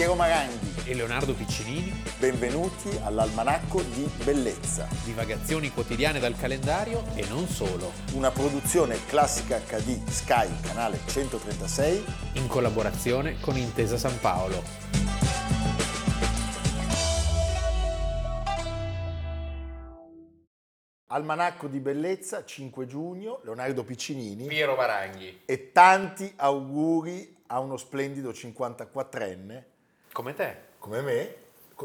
Piero Maranghi e Leonardo Piccinini. Benvenuti all'Almanacco di Bellezza. Divagazioni quotidiane dal calendario e non solo. Una produzione classica HD Sky, canale 136. In collaborazione con Intesa San Paolo. Almanacco di Bellezza, 5 giugno, Leonardo Piccinini. Piero Maranghi. E tanti auguri a uno splendido 54enne. Come te. Come me,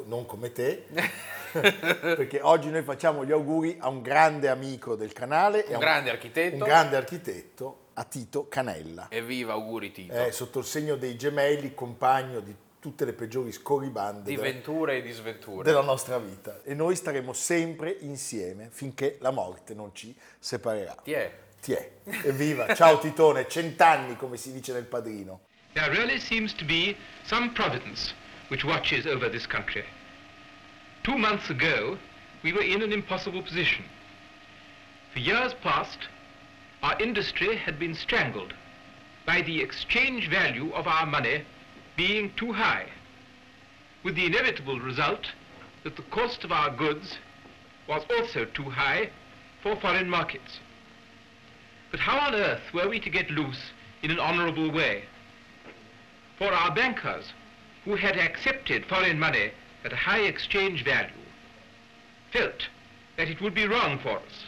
non come te. perché oggi noi facciamo gli auguri a un grande amico del canale. Un, un grande architetto. Un grande architetto, a Tito Canella. Evviva auguri Tito. È sotto il segno dei gemelli, compagno di tutte le peggiori scorribande di venture e di sventure della nostra vita e noi staremo sempre insieme finché la morte non ci separerà. Ti è. Ti è. Evviva, ciao Titone, cent'anni come si dice nel padrino. There really seems to be some providence which watches over this country. Two months ago, we were in an impossible position. For years past, our industry had been strangled by the exchange value of our money being too high, with the inevitable result that the cost of our goods was also too high for foreign markets. But how on earth were we to get loose in an honorable way? For our bankers, who had accepted foreign money at a high exchange value, felt that it would be wrong for us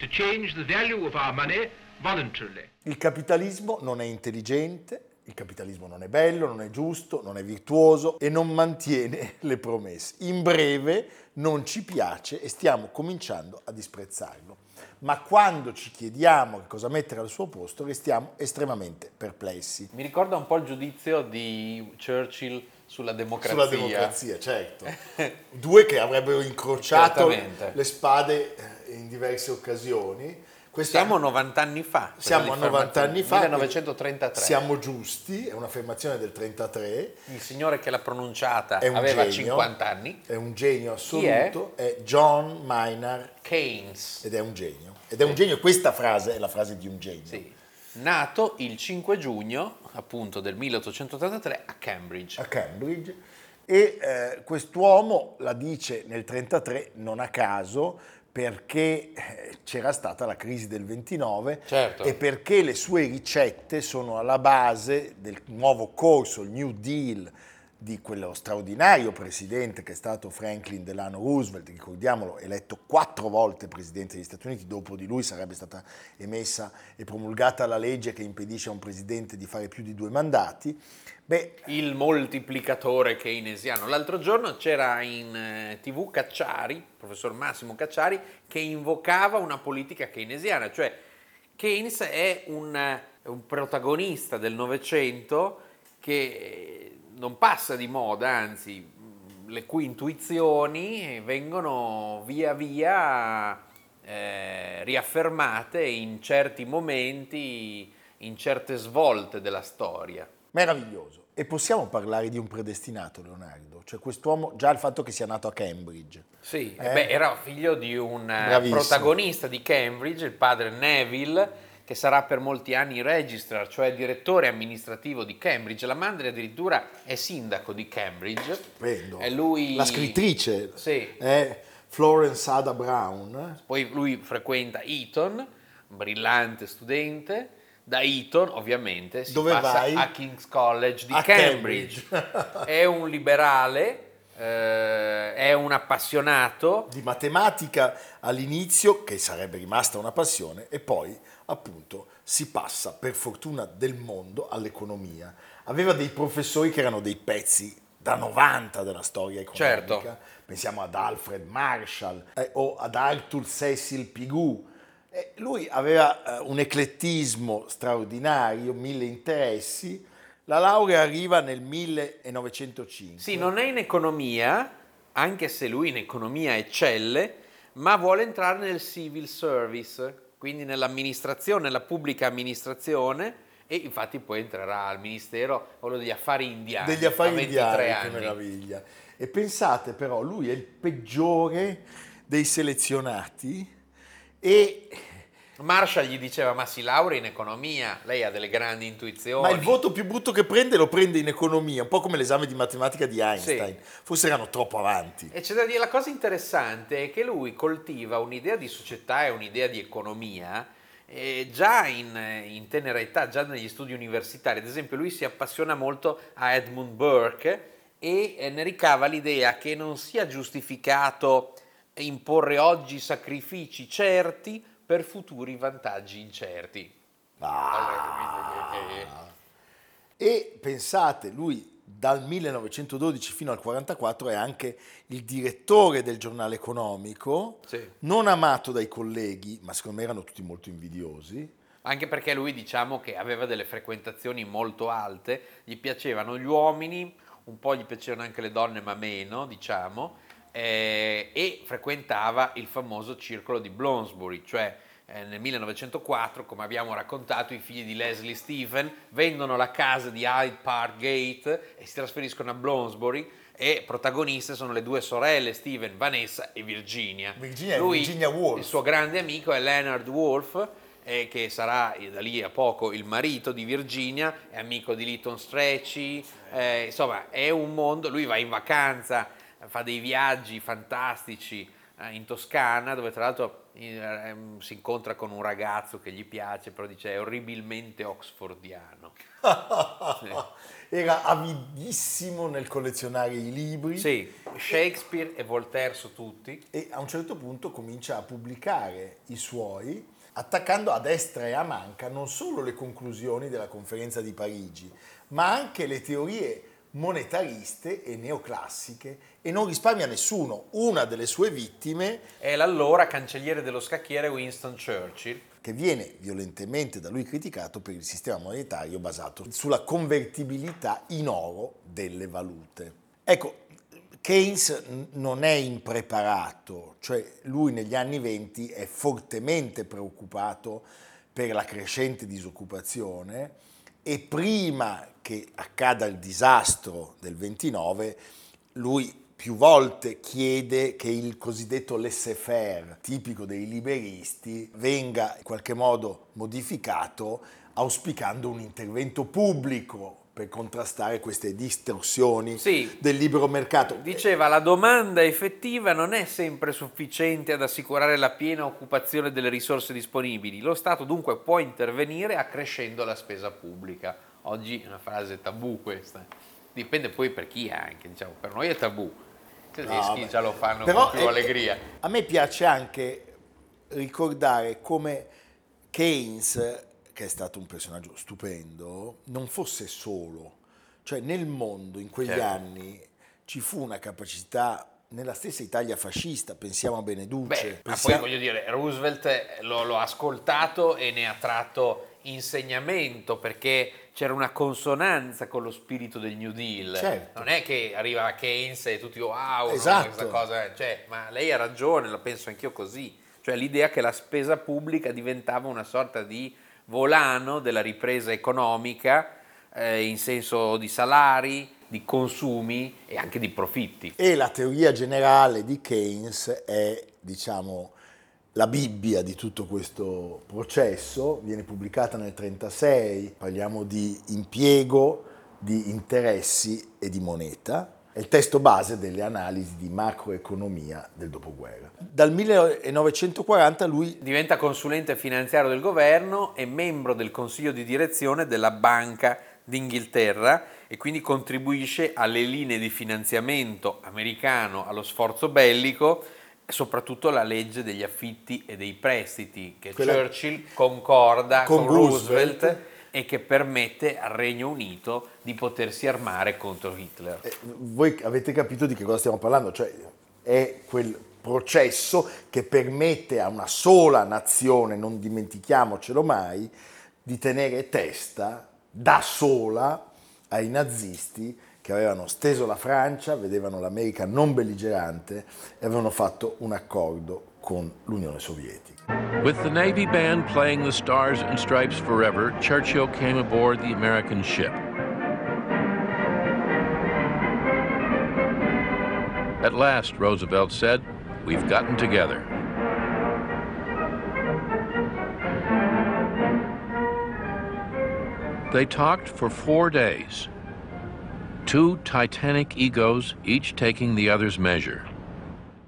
to change the value of our money voluntarily. Il capitalismo non è intelligente, il capitalismo non è bello, non è giusto, non è virtuoso e non mantiene le promesse. In breve non ci piace e stiamo cominciando a disprezzarlo. Ma quando ci chiediamo che cosa mettere al suo posto restiamo estremamente perplessi. Mi ricorda un po' il giudizio di Churchill sulla democrazia. Sulla democrazia, certo. Due che avrebbero incrociato le spade eh, in diverse occasioni questa siamo 90 anni fa. Siamo a 90 anni fa. 1933. Siamo giusti, è un'affermazione del 33. Il signore che l'ha pronunciata aveva genio, 50 anni. È un genio assoluto, è? è? John Maynard Keynes. Ed è un genio. Ed è un genio, questa frase è la frase di un genio. Sì. Nato il 5 giugno, appunto, del 1883 a Cambridge. A Cambridge. E eh, quest'uomo la dice nel 33 non a caso perché eh, c'era stata la crisi del 29 certo. e perché le sue ricette sono alla base del nuovo corso, il New Deal, di quello straordinario presidente che è stato Franklin Delano Roosevelt, ricordiamolo, eletto quattro volte presidente degli Stati Uniti, dopo di lui sarebbe stata emessa e promulgata la legge che impedisce a un presidente di fare più di due mandati. Beh, il moltiplicatore keynesiano. L'altro giorno c'era in eh, tv Cacciari, professor Massimo Cacciari, che invocava una politica keynesiana, cioè Keynes è un, un protagonista del Novecento che non passa di moda, anzi le cui intuizioni vengono via via eh, riaffermate in certi momenti, in certe svolte della storia. Meraviglioso. E possiamo parlare di un predestinato, Leonardo? Cioè quest'uomo, già il fatto che sia nato a Cambridge. Sì, eh? beh, era figlio di un eh, Bravissimo. protagonista di Cambridge, il padre Neville, che sarà per molti anni registrar, cioè direttore amministrativo di Cambridge. La madre addirittura è sindaco di Cambridge. Stupendo. È lui... La scrittrice sì. è Florence Ada Brown. Poi lui frequenta Eton, brillante studente da Eton ovviamente si Dove passa vai? a King's College di a Cambridge. Cambridge. è un liberale, eh, è un appassionato. Di matematica all'inizio, che sarebbe rimasta una passione, e poi appunto si passa per fortuna del mondo all'economia. Aveva dei professori che erano dei pezzi da 90 della storia economica. Certo. Pensiamo ad Alfred Marshall eh, o ad Arthur Cecil Pigou e lui aveva eh, un eclettismo straordinario, mille interessi. La laurea arriva nel 1905. Sì, non è in economia, anche se lui in economia eccelle, ma vuole entrare nel civil service, quindi nell'amministrazione, nella pubblica amministrazione e infatti poi entrerà al Ministero quello degli affari indiani. Degli affari indiani, anni. che meraviglia. E pensate però, lui è il peggiore dei selezionati e Marshall gli diceva ma si laurea in economia, lei ha delle grandi intuizioni. Ma il voto più brutto che prende lo prende in economia, un po' come l'esame di matematica di Einstein. Sì. Forse erano troppo avanti. E c'è da dire, la cosa interessante è che lui coltiva un'idea di società e un'idea di economia eh, già in, in, tenera età, già negli studi universitari. Ad esempio lui si appassiona molto a Edmund Burke e eh, ne ricava l'idea che non sia giustificato imporre oggi sacrifici certi per futuri vantaggi incerti. Ah. E pensate, lui dal 1912 fino al 1944 è anche il direttore del giornale economico, sì. non amato dai colleghi, ma secondo me erano tutti molto invidiosi. Anche perché lui diciamo che aveva delle frequentazioni molto alte, gli piacevano gli uomini, un po' gli piacevano anche le donne, ma meno, diciamo, eh, e frequentava il famoso circolo di Bloomsbury, cioè eh, nel 1904, come abbiamo raccontato, i figli di Leslie Stephen vendono la casa di Hyde Park Gate e si trasferiscono a Bloomsbury e protagoniste sono le due sorelle Stephen, Vanessa e Virginia. Virginia, Lui, Virginia Woolf. Il suo grande amico è Leonard Woolf, eh, che sarà da lì a poco il marito di Virginia, è amico di Lytton Strachey, eh, insomma è un mondo, lui va in vacanza fa dei viaggi fantastici eh, in Toscana, dove tra l'altro eh, si incontra con un ragazzo che gli piace, però dice è orribilmente oxfordiano. Era avidissimo nel collezionare i libri. Sì, Shakespeare e Voltaire su tutti. E a un certo punto comincia a pubblicare i suoi, attaccando a destra e a manca non solo le conclusioni della conferenza di Parigi, ma anche le teorie monetariste e neoclassiche e non risparmia nessuno. Una delle sue vittime è l'allora cancelliere dello scacchiere Winston Churchill che viene violentemente da lui criticato per il sistema monetario basato sulla convertibilità in oro delle valute. Ecco, Keynes non è impreparato, cioè lui negli anni 20 è fortemente preoccupato per la crescente disoccupazione e prima che accada il disastro del 29, lui più volte chiede che il cosiddetto laissez-faire, tipico dei liberisti, venga in qualche modo modificato auspicando un intervento pubblico per contrastare queste distorsioni sì. del libero mercato. Diceva la domanda effettiva non è sempre sufficiente ad assicurare la piena occupazione delle risorse disponibili. Lo Stato dunque può intervenire accrescendo la spesa pubblica. Oggi è una frase tabù questa. Dipende poi per chi anche, diciamo, per noi è tabù. I tedeschi no, già lo fanno con più è, allegria. A me piace anche ricordare come Keynes che è stato un personaggio stupendo, non fosse solo. Cioè nel mondo in quegli certo. anni ci fu una capacità nella stessa Italia fascista, pensiamo a Beneduce. Beh, pensiamo... Ma poi voglio dire, Roosevelt lo, lo, ha ascoltato e ne ha tratto insegnamento perché c'era una consonanza con lo spirito del New Deal. Certo. Non è che arriva Keynes e tutti wow, esatto. no, questa cosa, cioè, ma lei ha ragione, lo penso anch'io così. Cioè l'idea che la spesa pubblica diventava una sorta di volano della ripresa economica eh, in senso di salari, di consumi e anche di profitti. E la teoria generale di Keynes è, diciamo, la Bibbia di tutto questo processo, viene pubblicata nel 1936, parliamo di impiego, di interessi e di moneta è il testo base delle analisi di macroeconomia del dopoguerra. Dal 1940 lui diventa consulente finanziario del governo e membro del consiglio di direzione della Banca d'Inghilterra e quindi contribuisce alle linee di finanziamento americano allo sforzo bellico soprattutto la legge degli affitti e dei prestiti che Quella... Churchill concorda con, con Roosevelt, Roosevelt e che permette al Regno Unito di potersi armare contro Hitler. Eh, voi avete capito di che cosa stiamo parlando? Cioè è quel processo che permette a una sola nazione, non dimentichiamocelo mai, di tenere testa da sola ai nazisti che avevano steso la Francia, vedevano l'America non belligerante e avevano fatto un accordo con l'Unione Sovietica. With the Navy band playing the Stars and Stripes forever, Churchill came aboard the American ship. At last, Roosevelt said, we've gotten together. They talked for four days. Two titanic egos, each taking the other's measure.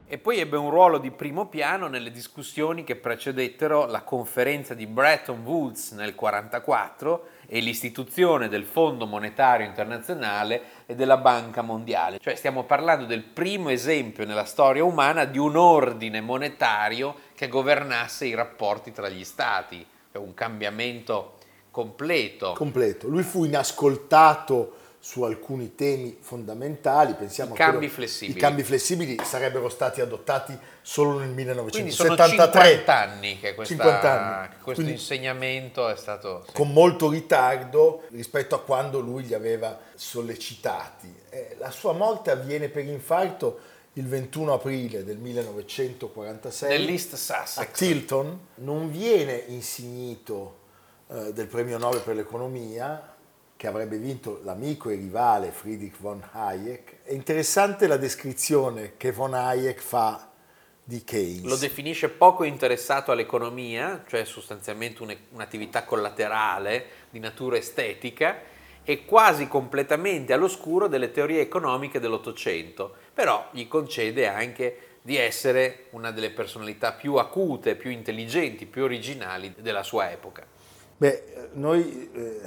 E poi ebbe un ruolo di primo piano nelle discussioni che precedettero la conferenza di Bretton Woods nel 1944 e l'istituzione del Fondo Monetario Internazionale e della Banca Mondiale. Cioè stiamo parlando del primo esempio nella storia umana di un ordine monetario che governasse i rapporti tra gli stati, cioè un cambiamento completo. Completo. Lui fu inascoltato su alcuni temi fondamentali, pensiamo I cambi quello- flessibili. I cambi flessibili sarebbero stati adottati solo nel Quindi sono 1973. 50 anni che, questa- 50 anni. che questo Quindi- insegnamento è stato... sì. con molto ritardo rispetto a quando lui li aveva sollecitati. Eh, la sua morte avviene per infarto il 21 aprile del 1946 Nell'East a. Tilton. Non viene insignito eh, del premio Nobel per l'economia che avrebbe vinto l'amico e rivale Friedrich von Hayek. È interessante la descrizione che von Hayek fa di Keynes. Lo definisce poco interessato all'economia, cioè sostanzialmente un- un'attività collaterale di natura estetica, e quasi completamente all'oscuro delle teorie economiche dell'Ottocento, però gli concede anche di essere una delle personalità più acute, più intelligenti, più originali della sua epoca. Beh, noi eh,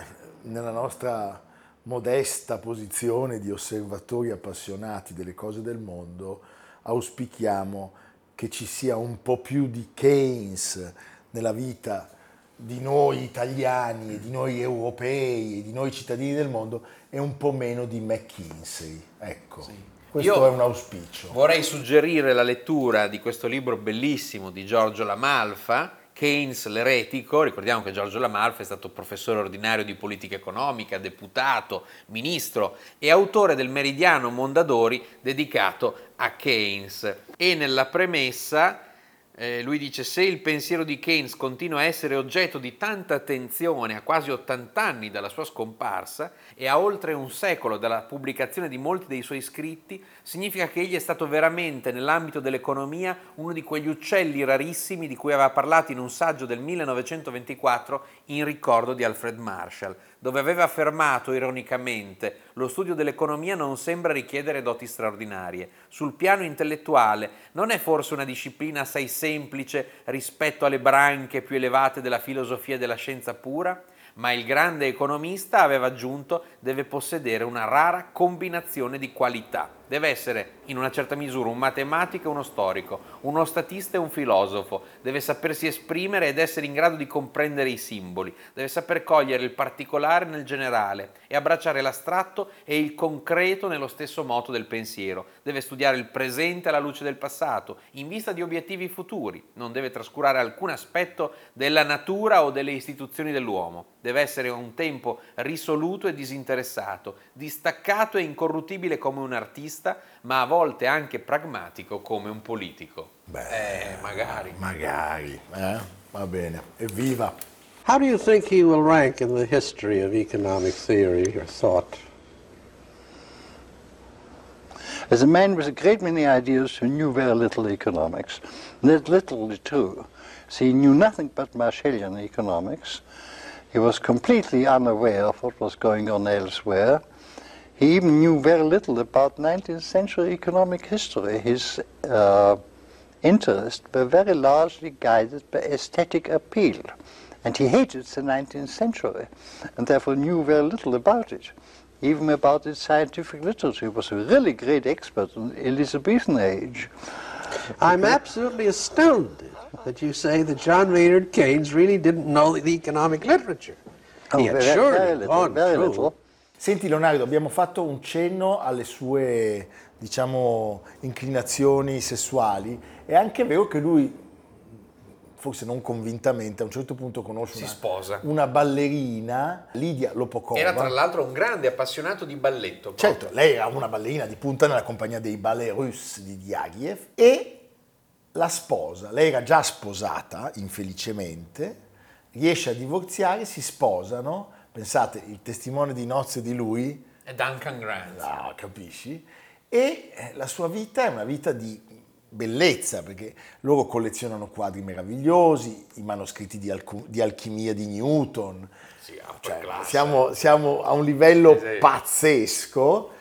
nella nostra modesta posizione di osservatori appassionati delle cose del mondo auspichiamo che ci sia un po' più di Keynes nella vita di noi italiani, e di noi europei, e di noi cittadini del mondo e un po' meno di McKinsey. Ecco, questo Io- è un auspicio. Vorrei suggerire la lettura di questo libro bellissimo di Giorgio Lamalfa, Keynes l'eretico, ricordiamo che Giorgio Lamalfa è stato professore ordinario di politica economica, deputato, ministro e autore del Meridiano Mondadori dedicato a Keynes. E nella premessa eh, lui dice se il pensiero di Keynes continua a essere oggetto di tanta attenzione a quasi 80 anni dalla sua scomparsa e a oltre un secolo dalla pubblicazione di molti dei suoi scritti, significa che egli è stato veramente nell'ambito dell'economia uno di quegli uccelli rarissimi di cui aveva parlato in un saggio del 1924 in ricordo di Alfred Marshall, dove aveva affermato ironicamente lo studio dell'economia non sembra richiedere doti straordinarie. Sul piano intellettuale non è forse una disciplina assai semplice rispetto alle branche più elevate della filosofia e della scienza pura? Ma il grande economista, aveva aggiunto, deve possedere una rara combinazione di qualità. Deve essere in una certa misura un matematico e uno storico, uno statista e un filosofo, deve sapersi esprimere ed essere in grado di comprendere i simboli, deve saper cogliere il particolare nel generale e abbracciare l'astratto e il concreto nello stesso moto del pensiero, deve studiare il presente alla luce del passato, in vista di obiettivi futuri, non deve trascurare alcun aspetto della natura o delle istituzioni dell'uomo, deve essere un tempo risoluto e disinteressato, distaccato e incorruttibile come un artista, ma a volte anche pragmatico come un politico. eh, magari. Magari, eh? va bene, evviva. How do you think he will rank in the history of economic theory or thought? As a man with a great many ideas who knew very little economics, that's literally true. So he knew nothing but Marshallian economics. He was completely unaware of what was going on elsewhere. He even knew very little about 19th century economic history. His uh, interests were very largely guided by aesthetic appeal. And he hated the 19th century and therefore knew very little about it. Even about its scientific literature. He was a really great expert in the Elizabethan age. I'm absolutely astounded that you say that John Maynard Keynes really didn't know the economic literature. He had Oh, very, surely very little, gone very through. little. Senti Leonardo, abbiamo fatto un cenno alle sue, diciamo, inclinazioni sessuali. È anche vero che lui, forse non convintamente, a un certo punto conosce Si una, sposa. una ballerina, Lidia Lopokova. Era tra l'altro un grande appassionato di balletto. proprio. Certo, lei era una ballerina di punta nella compagnia dei ballet russi di Diaghilev e la sposa, lei era già sposata infelicemente, riesce a divorziare, si sposano, pensate, il testimone di nozze di lui È Duncan Grant. No, capisci? E eh, la sua vita è una vita di bellezza, perché loro collezionano quadri meravigliosi, i manoscritti di, alcu- di alchimia di Newton. Sì, Cioè, siamo, siamo a un livello sì. pazzesco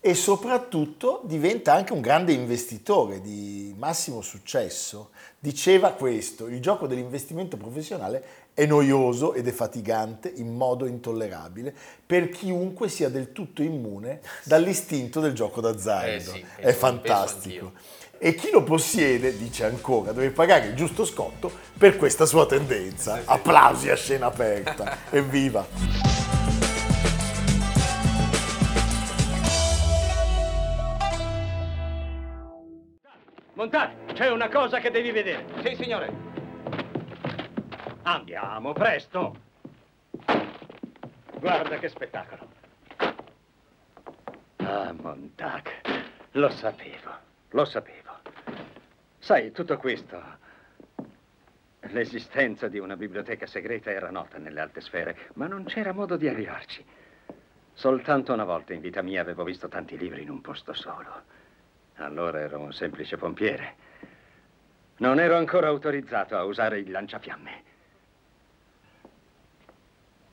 e soprattutto diventa anche un grande investitore di massimo successo. Diceva questo, il gioco dell'investimento professionale è noioso ed è fatigante in modo intollerabile per chiunque sia del tutto immune dall'istinto del gioco d'azzardo. Eh sì, è fantastico. E chi lo possiede, dice ancora, deve pagare il giusto scotto per questa sua tendenza. Applausi a scena aperta. Evviva! Montato, c'è una cosa che devi vedere. Sì, signore. Andiamo, presto. Guarda che spettacolo. Ah, Montag, lo sapevo, lo sapevo. Sai, tutto questo... L'esistenza di una biblioteca segreta era nota nelle alte sfere, ma non c'era modo di arrivarci. Soltanto una volta in vita mia avevo visto tanti libri in un posto solo. Allora ero un semplice pompiere. Non ero ancora autorizzato a usare il lanciafiamme.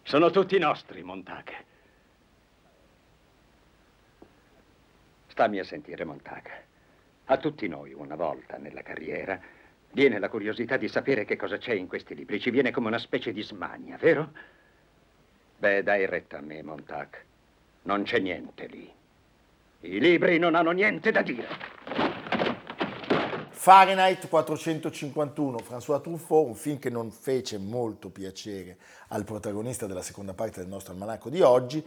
Sono tutti nostri, Montag. Stammi a sentire, Montag. A tutti noi, una volta nella carriera, viene la curiosità di sapere che cosa c'è in questi libri. Ci viene come una specie di smania, vero? Beh, dai retta a me, Montag. Non c'è niente lì. I libri non hanno niente da dire. Fahrenheit 451, François Truffaut, un film che non fece molto piacere al protagonista della seconda parte del nostro almanacco di oggi,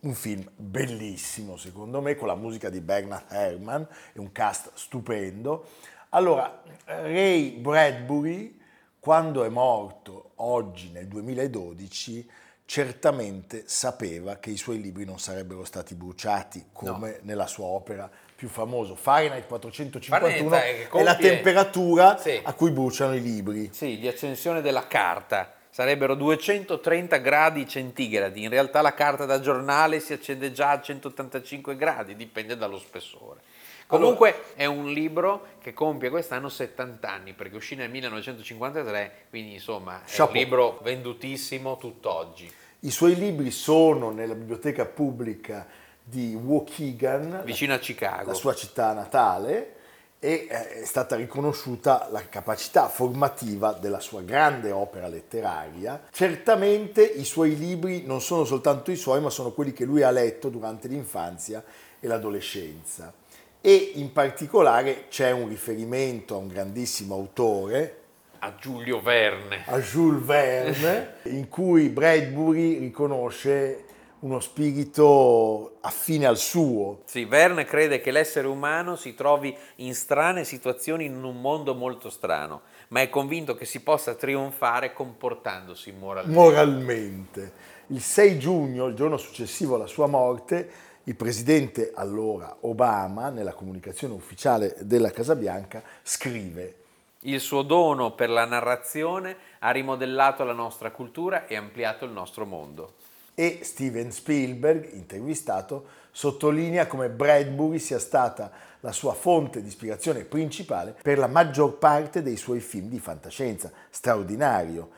un film bellissimo secondo me, con la musica di Bernard Herrmann e un cast stupendo. Allora, Ray Bradbury, quando è morto oggi nel 2012, certamente sapeva che i suoi libri non sarebbero stati bruciati come nella sua opera più famosa. Fahrenheit 451 Fahrenheit, è la compie- temperatura Sì. a cui bruciano i libri. Sì, di accensione della carta. Sarebbero 230 gradi centigradi. In realtà la carta da giornale si accende già a 185 gradi, dipende dallo spessore. Comunque è un libro che compie quest'anno 70 anni, perché uscì nel 1953, quindi insomma è Chapeau. un libro vendutissimo tutt'oggi. I suoi libri sono nella biblioteca pubblica di Waukegan, Vicino a Chicago. la sua città natale, e eh, è stata riconosciuta la capacità formativa della sua grande opera letteraria. Certamente i suoi libri non sono soltanto i suoi, ma sono quelli che lui ha letto durante l'infanzia e l'adolescenza. E in particolare c'è un riferimento a un grandissimo autore, A Giulio Verne. a Jules Verne, in cui Bradbury riconosce uno spirito affine al suo. Sì, Verne crede che l'essere umano si trovi in strane situazioni in un mondo molto strano, ma è convinto che si possa trionfare comportandosi moralmente. moralmente. Il 6 giugno, il giorno successivo alla sua morte, il presidente allora Obama, nella comunicazione ufficiale della Casa Bianca, scrive Il suo dono per la narrazione ha rimodellato la nostra cultura e ampliato il nostro mondo. E Steven Spielberg, intervistato, sottolinea come Bradbury sia stata la sua fonte di ispirazione principale per la maggior parte dei suoi film di fantascienza, straordinario.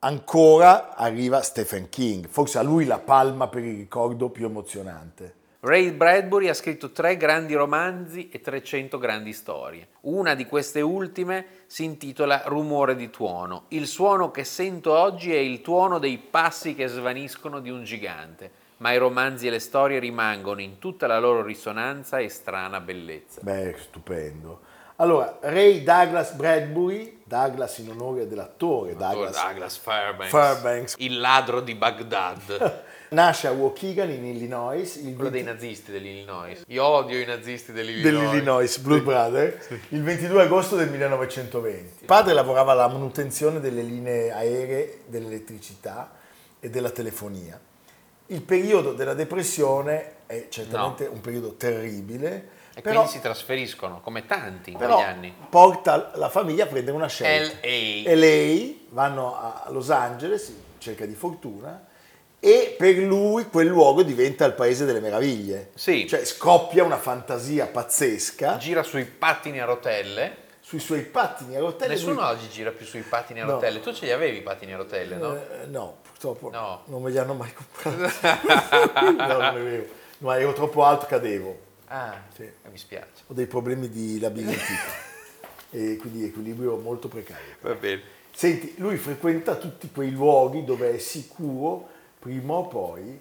Ancora arriva Stephen King, forse a lui la palma per il ricordo più emozionante. Ray Bradbury ha scritto tre grandi romanzi e 300 grandi storie. Una di queste ultime si intitola Rumore di tuono. Il suono che sento oggi è il tuono dei passi che svaniscono di un gigante, ma i romanzi e le storie rimangono in tutta la loro risonanza e strana bellezza. Beh, stupendo. Allora, Ray Douglas Bradbury, Douglas in onore dell'attore Douglas, Douglas Fairbanks, Fairbanks. il ladro di Baghdad, nasce a Waukegan in Illinois il quello 20 dei nazisti dell'Illinois. Io odio i nazisti dell'Illinois. dell'Illinois, Blue Brother, il 22 agosto del 1920. Il padre lavorava alla manutenzione delle linee aeree, dell'elettricità e della telefonia. Il periodo della depressione è certamente un periodo terribile, E però, quindi si trasferiscono, come tanti in quegli anni. porta la famiglia a prendere una scelta. LA. E lei vanno a Los Angeles cerca di fortuna e per lui quel luogo diventa il paese delle meraviglie. Sì. Cioè scoppia una fantasia pazzesca Gira sui pattini a rotelle. sui suoi pattini a rotelle. Nessuno lui- oggi gira più sui pattini a No. rotelle. Tu ce li avevi i pattini a rotelle, no? Eh, no, purtroppo No. non me li hanno mai comprati. no, non vero. Ma ero troppo alto, cadevo. Ah, Sì. eh, mi spiace. Ho dei problemi di labirintite e quindi equilibrio molto precario. Va bene. Senti, lui frequenta tutti quei luoghi dove è sicuro, prima o poi,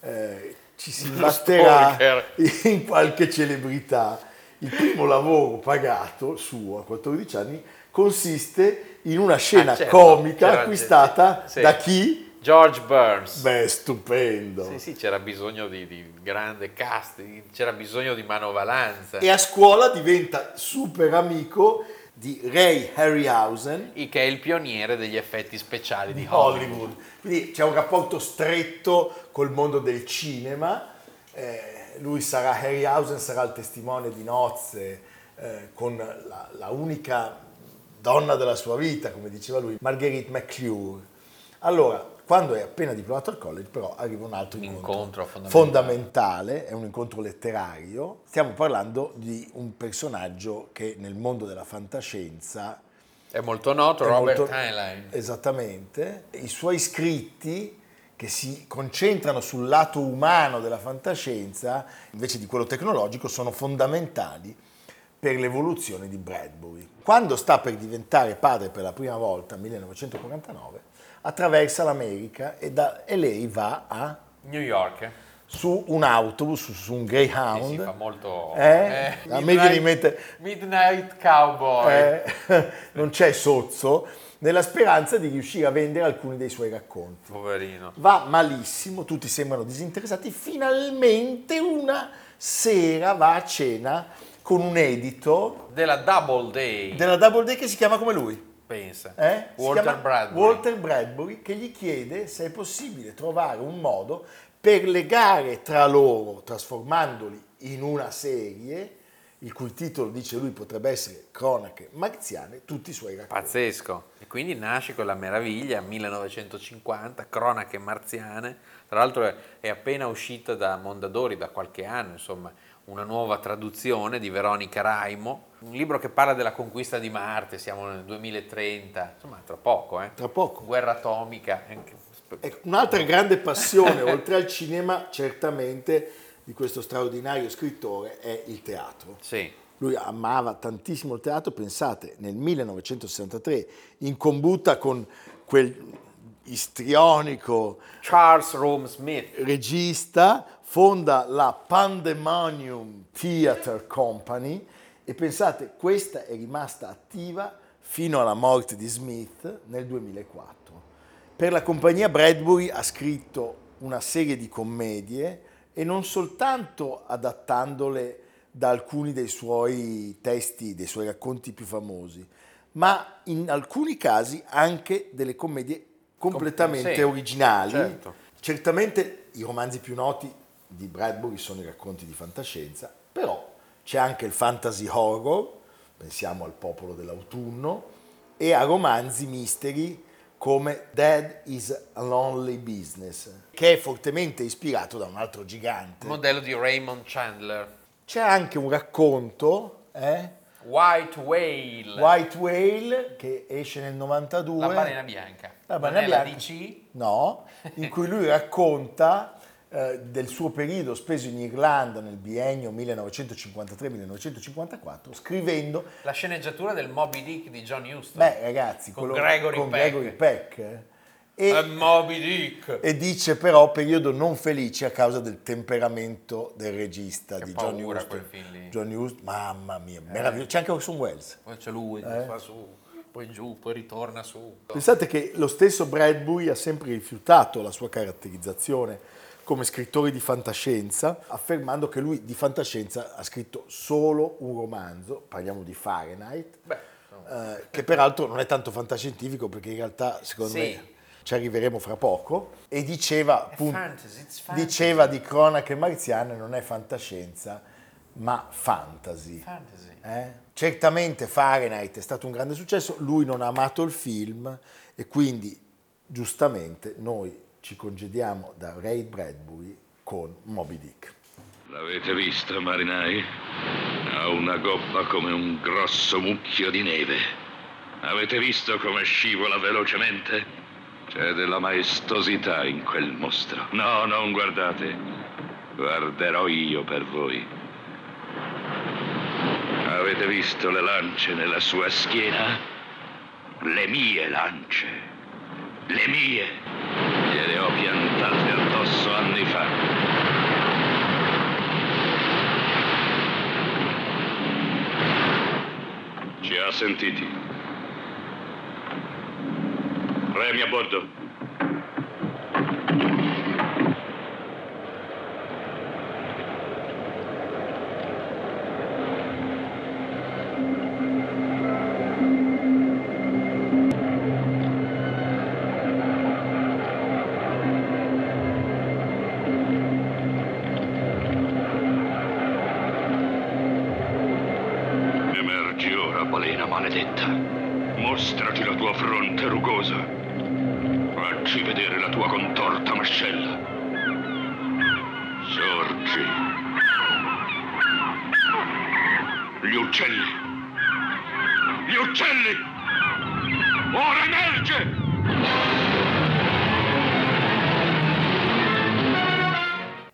eh, ci si imbatterà in qualche celebrità. Il primo lavoro pagato suo a 14 anni consiste in una scena Ah, certo, comica acquistata sì. da chi? George Burns. Beh, stupendo. Sì, sì, c'era bisogno di, di grande cast, c'era bisogno di manovalanza. E a scuola diventa super amico di Ray Harryhausen, Che è il pioniere degli effetti speciali di Hollywood. Hollywood. Quindi c'è un rapporto stretto col mondo del cinema. Eh, lui sarà, Harryhausen sarà il testimone di nozze eh, con la, la unica donna della sua vita, come diceva lui, Marguerite McClure. Allora, quando è appena diplomato al college, però arriva un altro Un incontro, incontro fondamentale. fondamentale, è un incontro letterario. Stiamo parlando di un personaggio che nel mondo della fantascienza È molto noto, è Robert molto- Heinlein. Esattamente. I suoi scritti che si concentrano sul lato umano della fantascienza, invece di quello tecnologico, sono fondamentali per l'evoluzione di Bradbury. Quando sta per diventare padre per la prima volta, 1949, attraversa l'America e da LA va a, New York. eh? su un autobus, su, un Greyhound. sì, fa molto... Eh? A me viene in mente- Midnight Cowboy. Eh, non c'è sozzo, nella speranza di riuscire a vendere alcuni dei suoi racconti. Poverino. Va malissimo, tutti sembrano disinteressati, finalmente una sera va a cena con un edito Della Double Day. della Double Day che si chiama come lui. Pensa. eh? Walter Bradbury. Walter Bradbury che gli chiede se è possibile trovare un modo per legare tra loro, trasformandoli in una serie, il cui titolo dice lui potrebbe essere Cronache Marziane, tutti i suoi racconti. Pazzesco. E quindi nasce quella meraviglia, 1950, Cronache Marziane. Tra l'altro è appena uscita da Mondadori da qualche anno, insomma, una nuova traduzione di Veronica Raimo. Un libro che parla della conquista di Marte, siamo nel 2030, insomma, tra poco, eh. Tra poco. Guerra atomica. Ecco, un'altra grande passione, oltre al cinema, certamente di questo straordinario scrittore è il teatro. Sì. Lui amava tantissimo il teatro, pensate, nel 1963, in combutta con quel istrionico Charles Rome Smith. regista, fonda la Pandemonium Theatre Company e pensate, questa è rimasta attiva fino alla morte di Smith nel 2004. Per la compagnia Bradbury ha scritto una serie di commedie e non soltanto adattandole da alcuni dei suoi testi, dei suoi racconti più famosi, ma in alcuni casi anche delle commedie completamente sì, originali. certo. Certamente i romanzi più noti di Bradbury sono i racconti di fantascienza, però c'è anche il fantasy horror, pensiamo al Popolo dell'autunno, e a romanzi misteri come Dead is a Lonely Business, che è fortemente ispirato da un altro gigante. Modello di Raymond Chandler. C'è anche un racconto, eh? White Whale. White Whale, che esce nel 92. La balena bianca. La Non balena è la bianca. DC? No, in cui lui racconta eh, del suo periodo speso in Irlanda nel biennio 1953-1954, scrivendo, La sceneggiatura del Moby Dick di John Huston. beh ragazzi, Con quello- Gregory con Peck. Gregory Peck, eh, Eh, e, Moby Dick. e dice però periodo non felice a causa del temperamento del regista Che di John Huston. John Huston, mamma mia, meraviglioso. C'è anche Orson Welles. Poi c'è lui, Eh? fa su, poi giù, poi ritorna su. Pensate che lo stesso Bradbury ha sempre rifiutato la sua caratterizzazione come scrittore di fantascienza, affermando che lui di fantascienza ha scritto solo un romanzo, parliamo di Fahrenheit, Beh, insomma, eh, che peraltro non è tanto fantascientifico perché in realtà secondo Sì. me ci arriveremo fra poco, e diceva, appunto, fantasy. diceva di cronache marziane non è fantascienza, ma fantasy. Fantasy. Eh? Certamente Fahrenheit è stato un grande successo, lui non ha amato il film e quindi giustamente noi ci congediamo da Ray Bradbury con Moby Dick. L'avete visto, marinai? Ha una gobba come un grosso mucchio di neve. Avete visto come scivola velocemente? C'è della maestosità in quel mostro. No, non guardate. Guarderò io per voi. Avete visto le lance nella sua schiena? Le mie lance. Le mie. Piantate addosso anni fa. Ci ha sentiti. Remi a bordo. Emergi ora, balena maledetta. Mostrati la tua fronte rugosa. Facci vedere la tua contorta mascella. Sorgi. Gli uccelli. Gli uccelli! Ora emerge!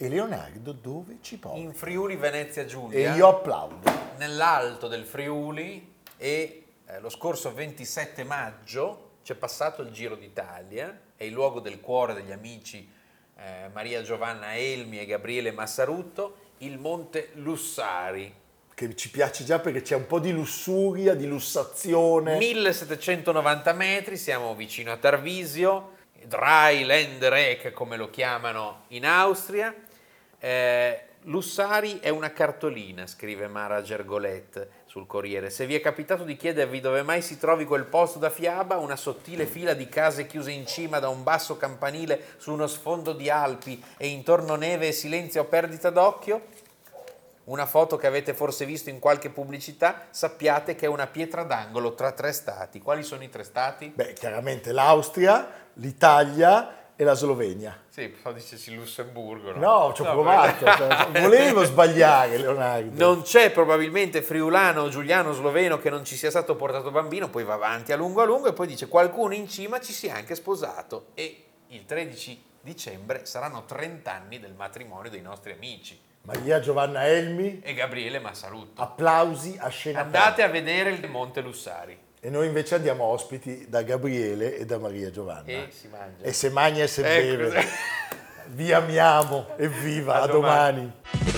E Leonardo dove ci porta? In Friuli Venezia E Giulia, io applaudo. nell'alto del Friuli e eh, lo scorso 27 maggio c'è passato il Giro d'Italia, è il luogo del cuore degli amici eh, Maria Giovanna Elmi e Gabriele Massarutto, il Monte Lussari. Che ci piace già perché c'è un po' di lussuria, di lussazione. 1790 metri, siamo vicino a Tarvisio, Dry Land Rec come lo chiamano in Austria. Eh, Lussari è una cartolina, scrive Mara Gergolet sul Corriere. Se vi è capitato di chiedervi dove mai si trovi quel posto da fiaba, una sottile fila di case chiuse in cima da un basso campanile su uno sfondo di Alpi e intorno neve e silenzio a perdita d'occhio, una foto che avete forse visto in qualche pubblicità, sappiate che è una pietra d'angolo tra tre stati. Quali sono i tre stati? Beh, chiaramente l'Austria, l'Italia e la Slovenia. Sì, però dicesi Lussemburgo. No, ci ho provato. cioè, volevo sbagliare, Leonardo. Non c'è probabilmente friulano, giuliano, sloveno che non ci sia stato portato bambino, poi va avanti a lungo a lungo e poi dice qualcuno in cima ci si è anche sposato e il 13 dicembre saranno 30 anni del matrimonio dei nostri amici Maria Giovanna Elmi, e Gabriele Massarutto. applausi a scena Andate a vedere il Monte Lussari E noi invece andiamo ospiti da Gabriele e da Maria Giovanna. e si mangia. E se magna e se Ecco, beve. Vi amiamo, evviva, A a, domani. domani.